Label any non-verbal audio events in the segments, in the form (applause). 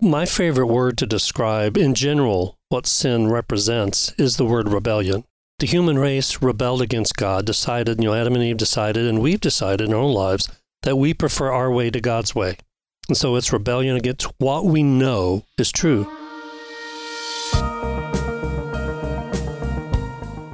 my favorite word to describe, in general, what sin represents is the word rebellion. The human race rebelled against God, decided, you know, Adam and Eve decided, and we've decided in our own lives that we prefer our way to God's way. And so it's rebellion against what we know is true.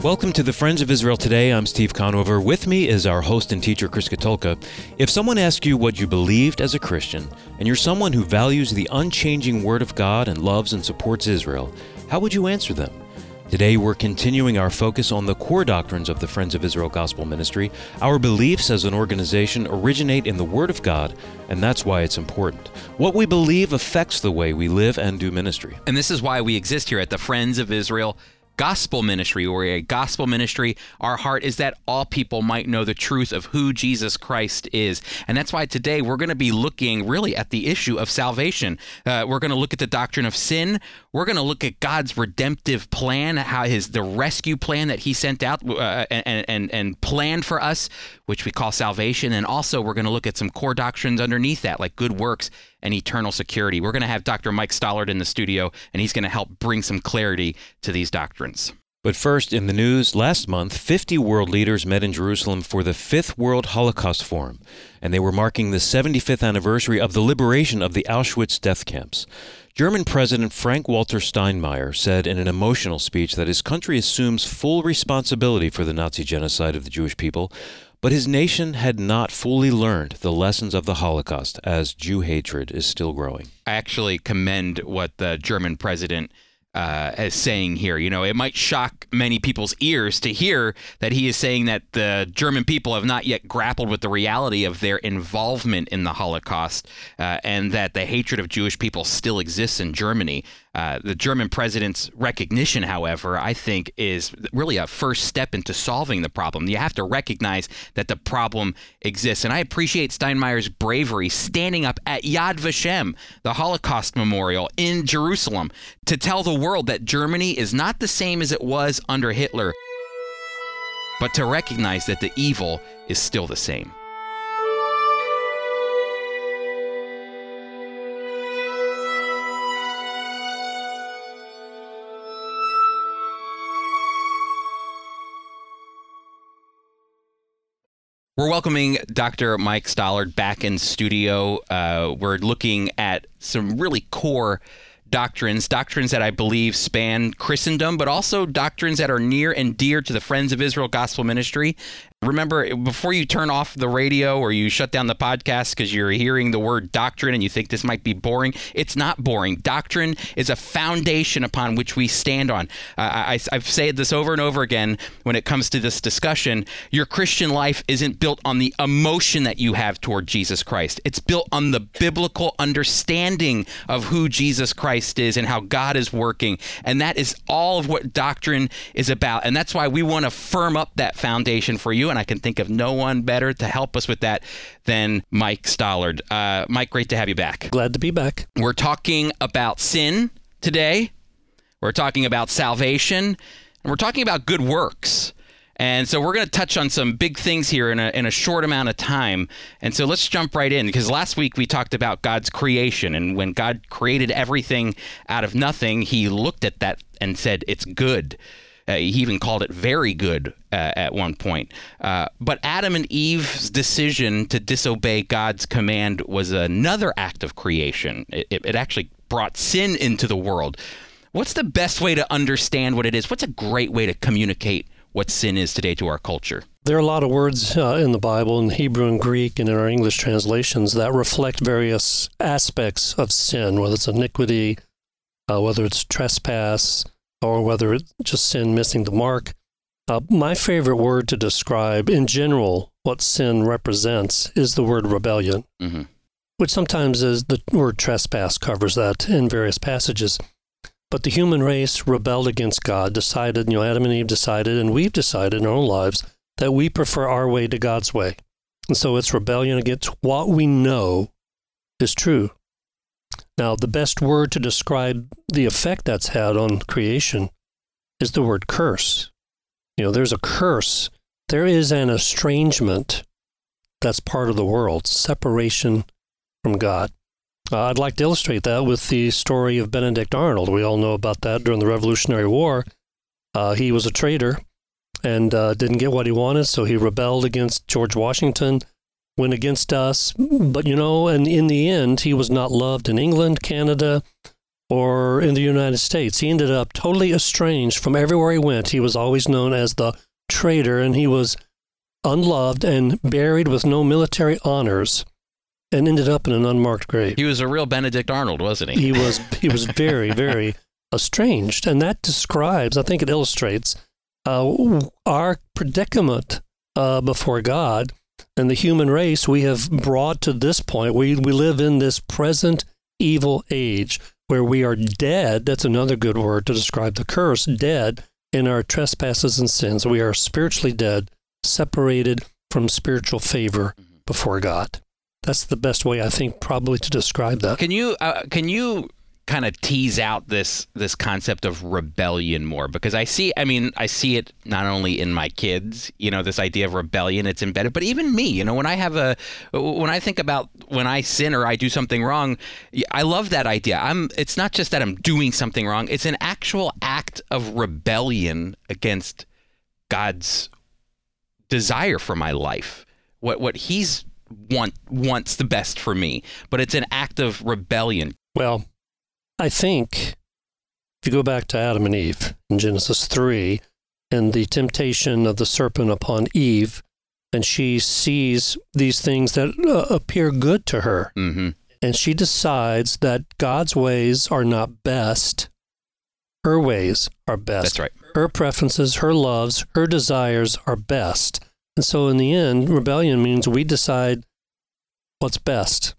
Welcome to the Friends of Israel Today. I'm Steve Conover. With me is our host and teacher, Chris Katulka. If someone asks you what you believed as a Christian, and you're someone who values the unchanging Word of God and loves and supports Israel, how would you answer them? Today, we're continuing our focus on the core doctrines of the Friends of Israel Gospel Ministry. Our beliefs as an organization originate in the Word of God, and that's why it's important. What we believe affects the way we live and do ministry. And this is why we exist here at the Friends of Israel gospel ministry or a gospel ministry our heart is that all people might know the truth of who jesus christ is. And that's why today we're going to be looking really at the issue of salvation. Uh, we're going to look at the doctrine of sin. We're going to look at god's redemptive plan how his the rescue plan that he sent out uh, and, and and planned for us which we call salvation. And also we're going to look at some core doctrines underneath that like good works and eternal security. We're going to have Dr. Mike Stallard in the studio, and he's going to help bring some clarity to these doctrines. But first, in the news, last month, 50 world leaders met in Jerusalem for the Fifth World Holocaust Forum, and they were marking the 75th anniversary of the liberation of the Auschwitz death camps. German President Frank Walter Steinmeier said in an emotional speech that his country assumes full responsibility for the Nazi genocide of the Jewish people, but his nation had not fully learned the lessons of the Holocaust as Jew hatred is still growing. I actually commend what the German president uh, saying here. You know, it might shock many people's ears to hear that he is saying that the German people have not yet grappled with the reality of their involvement in the Holocaust uh, and that the hatred of Jewish people still exists in Germany. Uh, the German president's recognition, however, I think is really a first step into solving the problem. You have to recognize that the problem exists. And I appreciate Steinmeier's bravery standing up at Yad Vashem, the Holocaust Memorial in Jerusalem, to tell the world that Germany is not the same as it was under Hitler, but to recognize that the evil is still the same. We're welcoming Dr. Mike Stallard back in studio. Uh, we're looking at some really core doctrines, doctrines that I believe span Christendom, but also doctrines that are near and dear to the Friends of Israel Gospel Ministry. Remember, before you turn off the radio or you shut down the podcast because you're hearing the word doctrine and you think this might be boring, it's not boring. Doctrine is a foundation upon which we stand on. Uh, I, I've said this over and over again when it comes to this discussion. Your Christian life isn't built on the emotion that you have toward Jesus Christ, it's built on the biblical understanding of who Jesus Christ is and how God is working. And that is all of what doctrine is about. And that's why we want to firm up that foundation for you and I can think of no one better to help us with that than Mike Stallard. Uh, Mike, great to have you back. Glad to be back. We're talking about sin today. We're talking about salvation, and we're talking about good works. And so we're going to touch on some big things here in a, in a short amount of time. And so let's jump right in because last week we talked about God's creation. And when God created everything out of nothing, he looked at that and said, It's good. Uh, he even called it very good uh, at one point. Uh, but Adam and Eve's decision to disobey God's command was another act of creation. It, it actually brought sin into the world. What's the best way to understand what it is? What's a great way to communicate what sin is today to our culture? There are a lot of words uh, in the Bible, in Hebrew and Greek, and in our English translations that reflect various aspects of sin, whether it's iniquity, uh, whether it's trespass, or whether it's just sin missing the mark. Uh, my favorite word to describe, in general, what sin represents is the word rebellion, mm-hmm. which sometimes is the word trespass covers that in various passages. But the human race rebelled against God, decided, you know, Adam and Eve decided, and we've decided in our own lives that we prefer our way to God's way. And so it's rebellion against what we know is true. Now, the best word to describe the effect that's had on creation is the word curse. You know, there's a curse. There is an estrangement that's part of the world, separation from God. Uh, I'd like to illustrate that with the story of Benedict Arnold. We all know about that during the Revolutionary War. Uh, he was a traitor and uh, didn't get what he wanted, so he rebelled against George Washington, went against us. But, you know, and in the end, he was not loved in England, Canada, or in the United States. He ended up totally estranged from everywhere he went. He was always known as the traitor, and he was unloved and buried with no military honors and ended up in an unmarked grave. He was a real Benedict Arnold, wasn't he? He was he was very very (laughs) estranged, and that describes. I think it illustrates uh, our predicament uh, before God and the human race. We have brought to this point. We we live in this present evil age where we are dead. That's another good word to describe the curse. Dead in our trespasses and sins. We are spiritually dead, separated from spiritual favor before God. That's the best way I think probably to describe that. Can you uh, can you kind of tease out this this concept of rebellion more because I see I mean I see it not only in my kids you know this idea of rebellion it's embedded but even me you know when I have a when I think about when I sin or I do something wrong I love that idea. I'm it's not just that I'm doing something wrong it's an actual act of rebellion against God's desire for my life. What what he's want wants the best for me but it's an act of rebellion. Well, I think if you go back to Adam and Eve in Genesis 3 and the temptation of the serpent upon Eve, and she sees these things that uh, appear good to her, hmm and she decides that God's ways are not best, her ways are best. that's right Her preferences, her loves, her desires are best. And so in the end, rebellion means we decide what's best,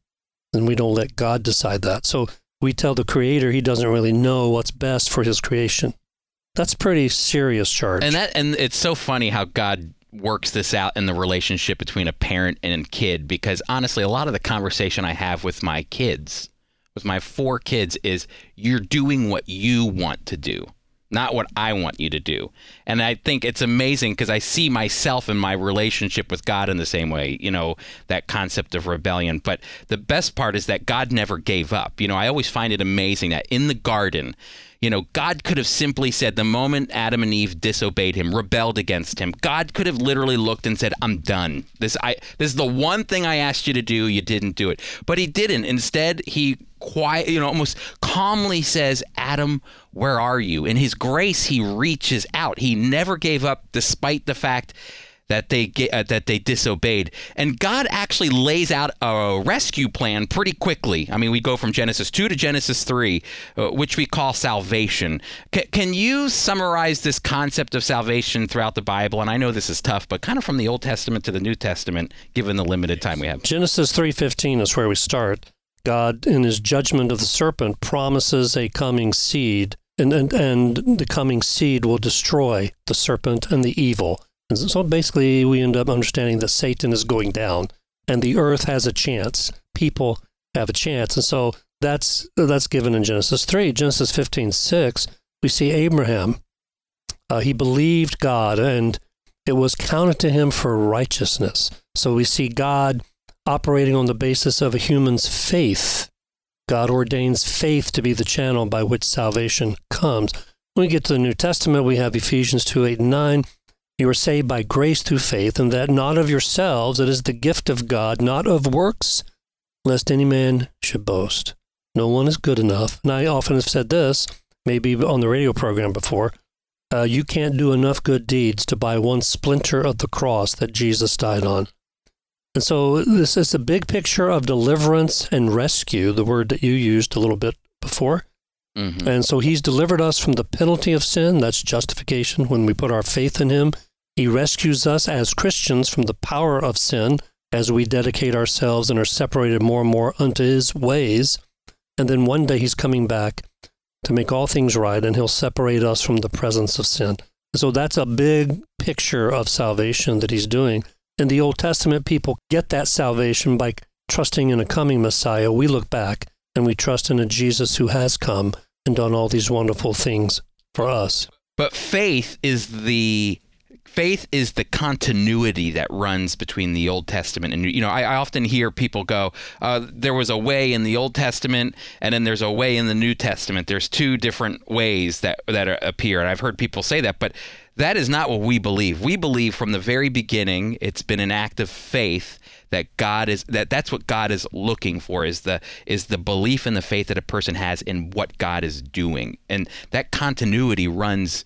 and we don't let God decide that. So we tell the creator he doesn't really know what's best for his creation. That's pretty serious charge. And that and it's so funny how God works this out in the relationship between a parent and kid because honestly a lot of the conversation I have with my kids with my four kids is you're doing what you want to do not what I want you to do. And I think it's amazing because I see myself in my relationship with God in the same way, you know, that concept of rebellion. But the best part is that God never gave up. You know, I always find it amazing that in the garden, you know, God could have simply said the moment Adam and Eve disobeyed him, rebelled against him, God could have literally looked and said, "I'm done. This I this is the one thing I asked you to do, you didn't do it." But he didn't. Instead, he quiet, you know, almost calmly says, "Adam, where are you?" In his grace, he reaches out. He never gave up despite the fact that they uh, that they disobeyed. And God actually lays out a rescue plan pretty quickly. I mean, we go from Genesis 2 to Genesis 3, uh, which we call salvation. C- can you summarize this concept of salvation throughout the Bible? And I know this is tough, but kind of from the Old Testament to the New Testament, given the limited time we have. Genesis 3:15 is where we start. God in his judgment of the serpent promises a coming seed and, and and the coming seed will destroy the serpent and the evil. And so basically we end up understanding that Satan is going down and the earth has a chance. People have a chance. And so that's that's given in Genesis 3. Genesis 15:6, we see Abraham uh, he believed God and it was counted to him for righteousness. So we see God operating on the basis of a human's faith. God ordains faith to be the channel by which salvation comes. When we get to the New Testament, we have Ephesians 2 8 and 9. You are saved by grace through faith, and that not of yourselves, it is the gift of God, not of works, lest any man should boast. No one is good enough. And I often have said this, maybe on the radio program before. Uh, you can't do enough good deeds to buy one splinter of the cross that Jesus died on. And so this is a big picture of deliverance and rescue, the word that you used a little bit before. Mhm. And so he's delivered us from the penalty of sin. That's justification when we put our faith in him. He rescues us as Christians from the power of sin as we dedicate ourselves and are separated more and more unto his ways. And then one day he's coming back to make all things right and he'll separate us from the presence of sin. And so that's a big picture of salvation that he's doing. In the Old Testament, people get that salvation by trusting in a coming Messiah. We look back and we trust in a Jesus who has come and done all these wonderful things for us. But faith is the faith is the continuity that runs between the Old Testament and you know I, I often hear people go uh, there was a way in the Old Testament and then there's a way in the New Testament there's two different ways that that appear and I've heard people say that but that is not what we believe we believe from the very beginning it's been an act of faith that God is that that's what God is looking for is the is the belief and the faith that a person has in what God is doing and that continuity runs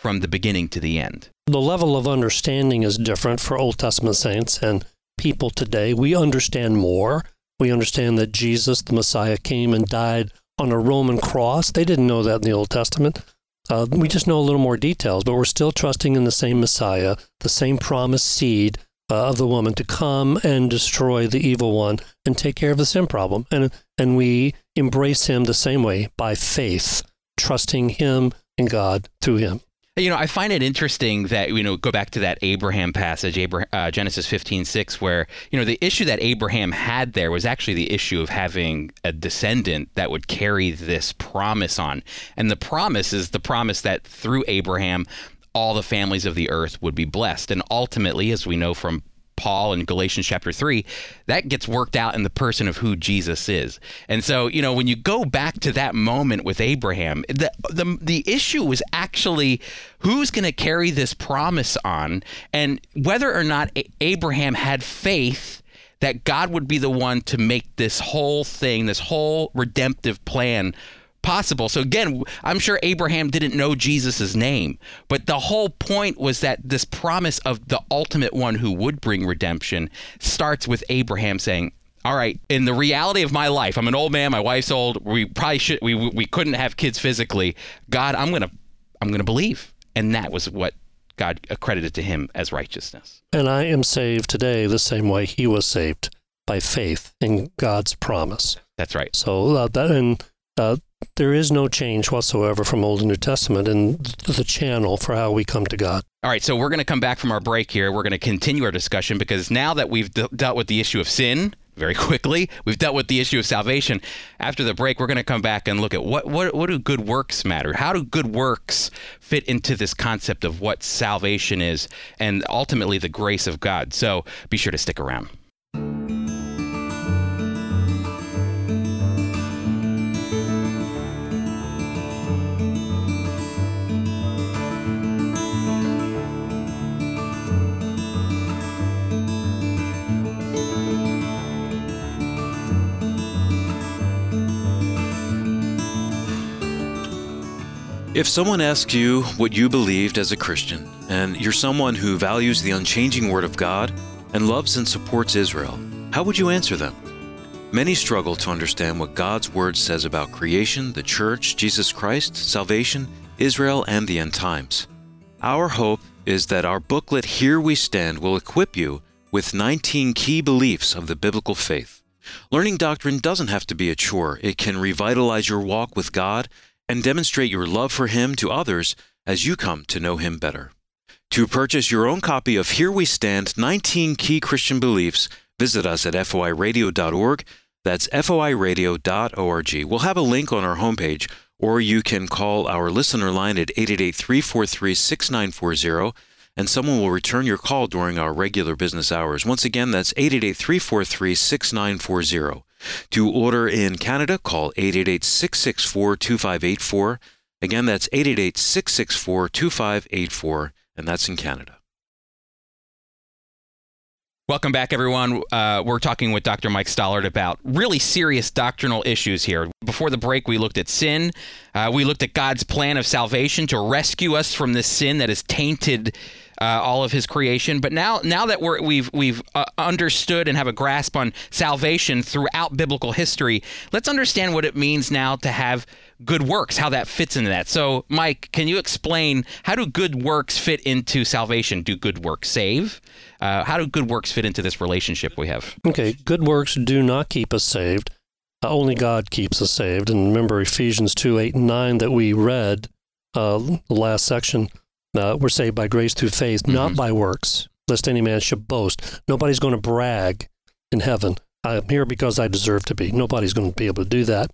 from the beginning to the end. The level of understanding is different for Old Testament saints and people today. We understand more. We understand that Jesus, the Messiah, came and died on a Roman cross. They didn't know that in the Old Testament. Uh, we just know a little more details, but we're still trusting in the same Messiah, the same promised seed uh, of the woman to come and destroy the evil one and take care of the sin problem. And, and we embrace him the same way by faith, trusting him and God through him. You know, I find it interesting that, you know, go back to that Abraham passage, Abraham, uh, Genesis 15, 6, where, you know, the issue that Abraham had there was actually the issue of having a descendant that would carry this promise on. And the promise is the promise that through Abraham, all the families of the earth would be blessed. And ultimately, as we know from Paul in Galatians chapter 3, that gets worked out in the person of who Jesus is. And so, you know, when you go back to that moment with Abraham, the the, the issue was actually who's going to carry this promise on and whether or not Abraham had faith that God would be the one to make this whole thing, this whole redemptive plan possible. So again, I'm sure Abraham didn't know Jesus' name, but the whole point was that this promise of the ultimate one who would bring redemption starts with Abraham saying, all right, in the reality of my life, I'm an old man, my wife's old, we probably should we we couldn't have kids physically. God, I'm going to I'm going to believe. And that was what God accredited to him as righteousness. And I am saved today the same way he was saved by faith in God's promise. That's right. So uh, that and uh, there is no change whatsoever from Old and New Testament in the channel for how we come to God. All right, so we're going to come back from our break here. We're going to continue our discussion because now that we've de- dealt with the issue of sin very (laughs) quickly, we've dealt with the issue of salvation. After the break, we're going to come back and look at what what what do good works matter? How do good works fit into this concept of what salvation is and ultimately the grace of God? So be sure to stick around. If someone asks you what you believed as a Christian, and you're someone who values the unchanging Word of God and loves and supports Israel, how would you answer them? Many struggle to understand what God's Word says about creation, the church, Jesus Christ, salvation, Israel, and the end times. Our hope is that our booklet Here We Stand will equip you with 19 key beliefs of the biblical faith. Learning doctrine doesn't have to be a chore, it can revitalize your walk with God and demonstrate your love for Him to others as you come to know Him better. To purchase your own copy of Here We Stand 19 Key Christian Beliefs, visit us at foiradio.org. That's foiradio.org. We'll have a link on our homepage, or you can call our listener line at 888 343 6940 and someone will return your call during our regular business hours. Once again, that's 888 343 6940. To order in Canada, call 888 664 2584. Again, that's 888 664 2584, and that's in Canada. Welcome back, everyone. Uh, we're talking with Dr. Mike Stallard about really serious doctrinal issues here. Before the break, we looked at sin. Uh, we looked at God's plan of salvation to rescue us from this sin that has tainted uh, all of His creation. But now, now that we're, we've we've uh, understood and have a grasp on salvation throughout biblical history, let's understand what it means now to have good works, how that fits into that. So, Mike, can you explain how do good works fit into salvation? Do good works save? Uh, how do good works fit into this relationship we have? Okay, good works do not keep us saved. Uh, only God keeps us saved. And remember Ephesians 2 8 and 9 that we read, uh, the last section. Uh, we're saved by grace through faith, mm-hmm. not by works, lest any man should boast. Nobody's going to brag in heaven. I'm here because I deserve to be. Nobody's going to be able to do that.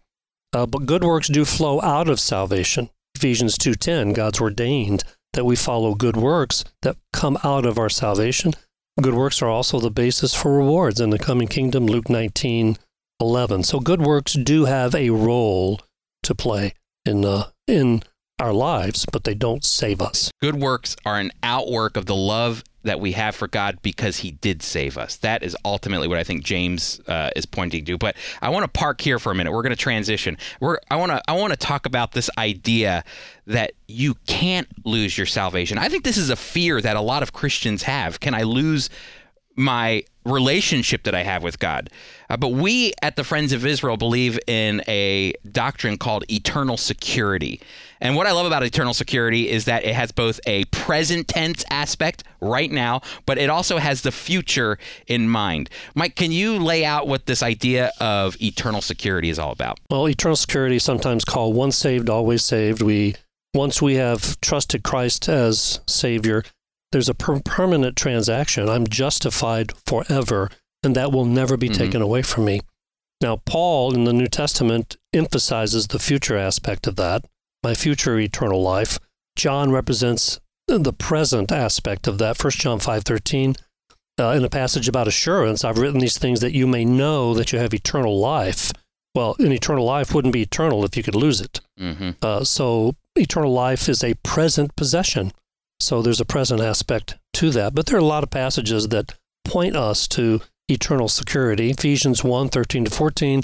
Uh, but good works do flow out of salvation. Ephesians 2:10, God's ordained that we follow good works that come out of our salvation. Good works are also the basis for rewards in the coming kingdom, Luke 19:11. So good works do have a role to play in, uh, in our lives, but they don't save us. Good works are an outwork of the love that we have for God because He did save us. That is ultimately what I think James uh, is pointing to. But I want to park here for a minute. We're going to transition. We're I want to I want to talk about this idea that you can't lose your salvation. I think this is a fear that a lot of Christians have. Can I lose my relationship that I have with God. Uh, but we at the Friends of Israel believe in a doctrine called eternal security. And what I love about eternal security is that it has both a present tense aspect right now, but it also has the future in mind. Mike, can you lay out what this idea of eternal security is all about? Well, eternal security sometimes called once saved, always saved. We once we have trusted Christ as Savior, there's a per- permanent transaction. I'm justified forever, and that will never be mm-hmm. taken away from me. Now, Paul in the New Testament emphasizes the future aspect of that, my future eternal life. John represents the present aspect of that. 1 John 5:13 uh, in a passage about assurance, I've written these things that you may know that you have eternal life. Well, an eternal life wouldn't be eternal if you could lose it. Mm-hmm. Uh, so, eternal life is a present possession. So there's a present aspect to that. But there are a lot of passages that point us to eternal security. Ephesians 1 13 to 14,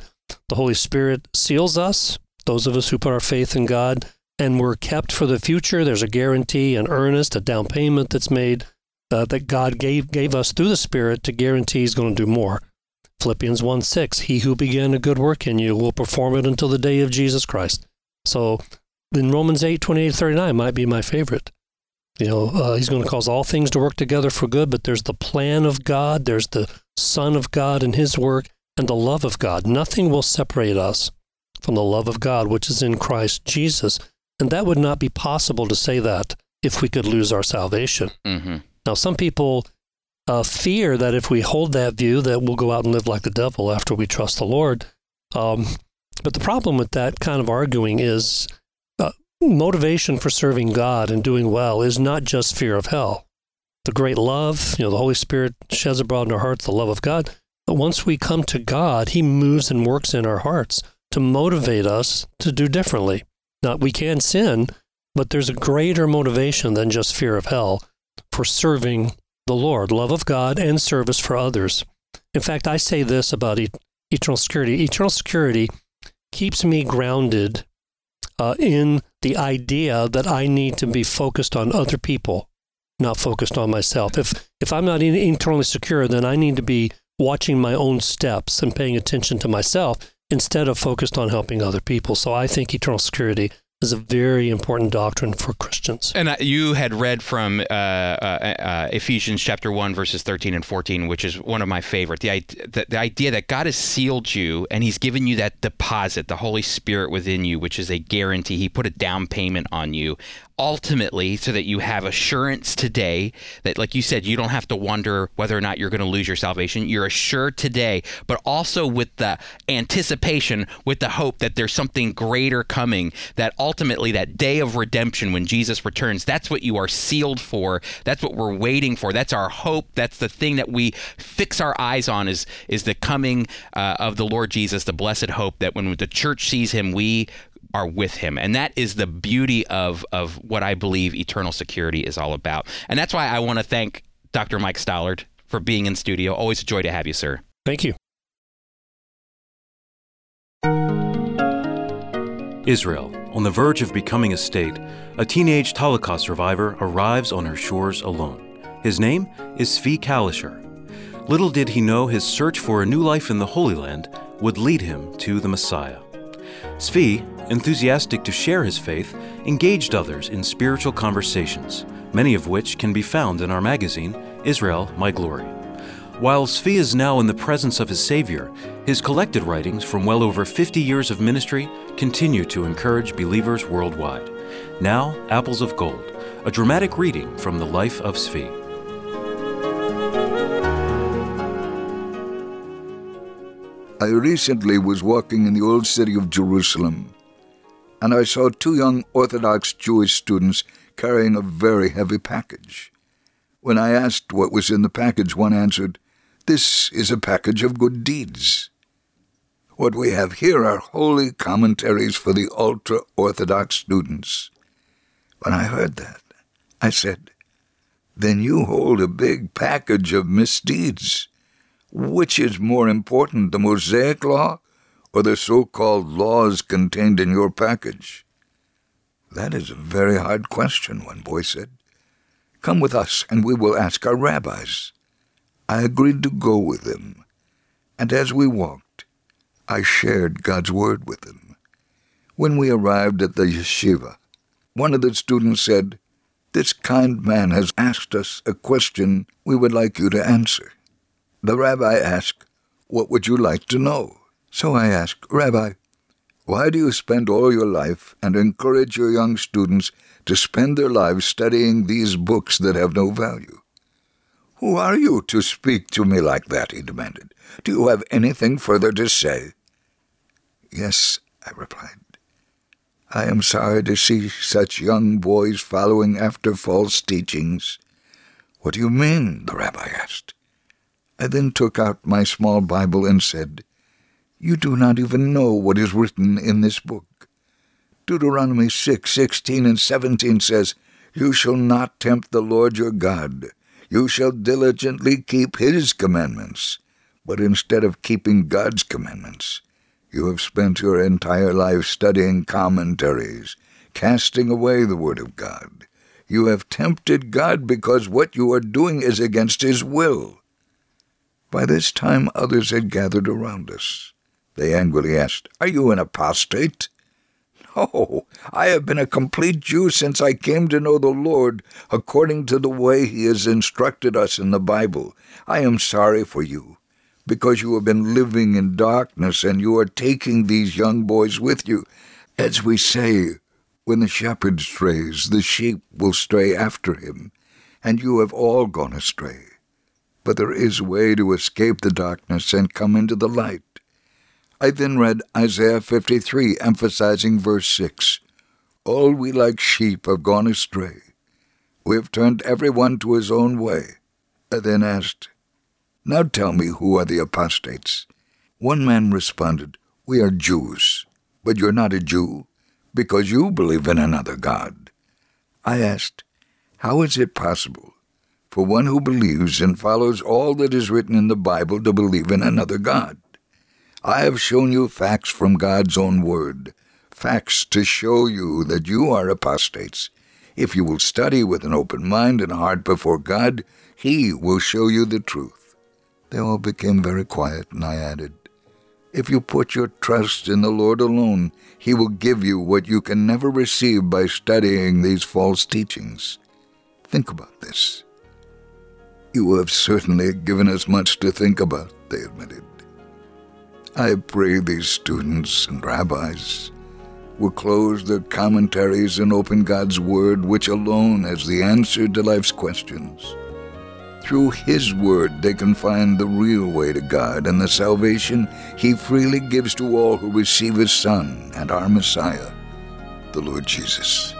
the Holy Spirit seals us, those of us who put our faith in God, and we're kept for the future. There's a guarantee, an earnest, a down payment that's made uh, that God gave, gave us through the Spirit to guarantee He's going to do more. Philippians 1 6, He who began a good work in you will perform it until the day of Jesus Christ. So in Romans 8 28 39 might be my favorite. You know, uh, he's going to cause all things to work together for good, but there's the plan of God, there's the Son of God and his work, and the love of God. Nothing will separate us from the love of God, which is in Christ Jesus. And that would not be possible to say that if we could lose our salvation. Mm-hmm. Now, some people uh, fear that if we hold that view, that we'll go out and live like the devil after we trust the Lord. Um, but the problem with that kind of arguing is motivation for serving God and doing well is not just fear of hell. The great love, you know, the Holy Spirit sheds abroad in our hearts the love of God. But once we come to God, He moves and works in our hearts to motivate us to do differently. Now, we can sin, but there's a greater motivation than just fear of hell for serving the Lord, love of God and service for others. In fact, I say this about eternal security eternal security keeps me grounded uh, in the idea that I need to be focused on other people, not focused on myself. If if I'm not internally secure, then I need to be watching my own steps and paying attention to myself instead of focused on helping other people. So I think eternal security is a very important doctrine for Christians. And uh, you had read from uh, uh, uh, Ephesians chapter 1, verses 13 and 14, which is one of my favorite. The, the, the, idea that God has sealed you and He's given you that deposit, the Holy Spirit within you, which is a guarantee. He put a down payment on you ultimately so that you have assurance today that like you said you don't have to wonder whether or not you're going to lose your salvation. You're assured today but also with the anticipation with the hope that there's something greater coming that ultimately that day of redemption when Jesus returns that's what you are sealed for. That's what we're waiting for. That's our hope. That's the thing that we fix our eyes on is is the coming uh, of the Lord Jesus the blessed hope that when the church sees him we are with him. And that is the beauty of, of what I believe eternal security is all about. And that's why I want to thank Dr. Mike Stallard for being in studio. Always a joy to have you, sir. Thank you. Israel, on the verge of becoming a state, a teenage Holocaust survivor arrives on her shores alone. His name is Zvi Kalisher. Little did he know his search for a new life in the Holy Land would lead him to the Messiah. Zvi, enthusiastic to share his faith, engaged others in spiritual conversations, many of which can be found in our magazine, Israel My Glory. While Zvi is now in the presence of his Savior, his collected writings from well over 50 years of ministry continue to encourage believers worldwide. Now, Apples of Gold, a dramatic reading from the life of Zvi. I recently was walking in the old city of Jerusalem, and I saw two young Orthodox Jewish students carrying a very heavy package. When I asked what was in the package, one answered, This is a package of good deeds. What we have here are holy commentaries for the ultra Orthodox students. When I heard that, I said, Then you hold a big package of misdeeds. Which is more important, the Mosaic Law or the so called laws contained in your package? That is a very hard question, one boy said. Come with us, and we will ask our rabbis. I agreed to go with them, and as we walked, I shared God's word with them. When we arrived at the yeshiva, one of the students said, This kind man has asked us a question we would like you to answer. The rabbi asked, What would you like to know? So I asked, Rabbi, why do you spend all your life and encourage your young students to spend their lives studying these books that have no value? Who are you to speak to me like that? he demanded. Do you have anything further to say? Yes, I replied. I am sorry to see such young boys following after false teachings. What do you mean? the rabbi asked. I then took out my small Bible and said, You do not even know what is written in this book. Deuteronomy 6, 16 and 17 says, You shall not tempt the Lord your God. You shall diligently keep his commandments. But instead of keeping God's commandments, you have spent your entire life studying commentaries, casting away the Word of God. You have tempted God because what you are doing is against His will. By this time, others had gathered around us. They angrily asked, Are you an apostate? No, I have been a complete Jew since I came to know the Lord according to the way He has instructed us in the Bible. I am sorry for you because you have been living in darkness and you are taking these young boys with you. As we say, when the shepherd strays, the sheep will stray after him, and you have all gone astray. But there is a way to escape the darkness and come into the light. I then read Isaiah 53, emphasizing verse 6 All we like sheep have gone astray. We have turned every one to his own way. I then asked, now tell me who are the apostates. One man responded, We are Jews. But you're not a Jew, because you believe in another God. I asked, How is it possible for one who believes and follows all that is written in the Bible to believe in another God? I have shown you facts from God's own word, facts to show you that you are apostates. If you will study with an open mind and heart before God, He will show you the truth. They all became very quiet, and I added, If you put your trust in the Lord alone, He will give you what you can never receive by studying these false teachings. Think about this. You have certainly given us much to think about, they admitted. I pray these students and rabbis will close their commentaries and open God's Word, which alone has the answer to life's questions. Through His Word, they can find the real way to God and the salvation He freely gives to all who receive His Son and our Messiah, the Lord Jesus.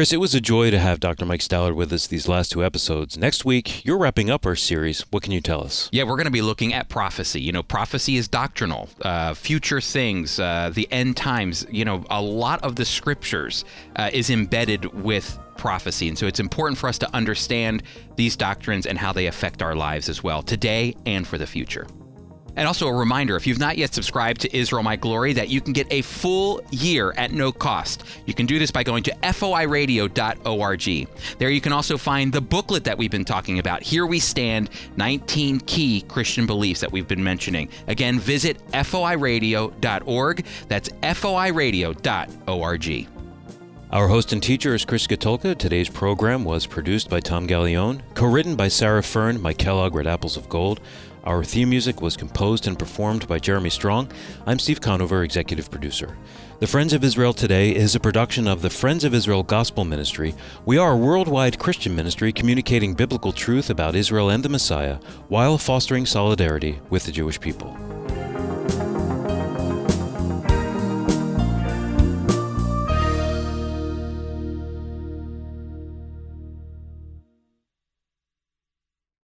Chris, it was a joy to have Dr. Mike Stallard with us these last two episodes. Next week, you're wrapping up our series. What can you tell us? Yeah, we're going to be looking at prophecy. You know, prophecy is doctrinal, uh, future things, uh, the end times. You know, a lot of the scriptures uh, is embedded with prophecy. And so it's important for us to understand these doctrines and how they affect our lives as well, today and for the future. And also a reminder if you've not yet subscribed to Israel My Glory, that you can get a full year at no cost. You can do this by going to foiradio.org. There you can also find the booklet that we've been talking about. Here we stand 19 key Christian beliefs that we've been mentioning. Again, visit foiradio.org. That's foiradio.org. Our host and teacher is Chris Katulka. Today's program was produced by Tom Gallione, co-written by Sarah Fern, Mike Kellogg, read Apples of Gold. Our theme music was composed and performed by Jeremy Strong. I'm Steve Conover, executive producer. The Friends of Israel Today is a production of the Friends of Israel Gospel Ministry. We are a worldwide Christian ministry communicating biblical truth about Israel and the Messiah while fostering solidarity with the Jewish people.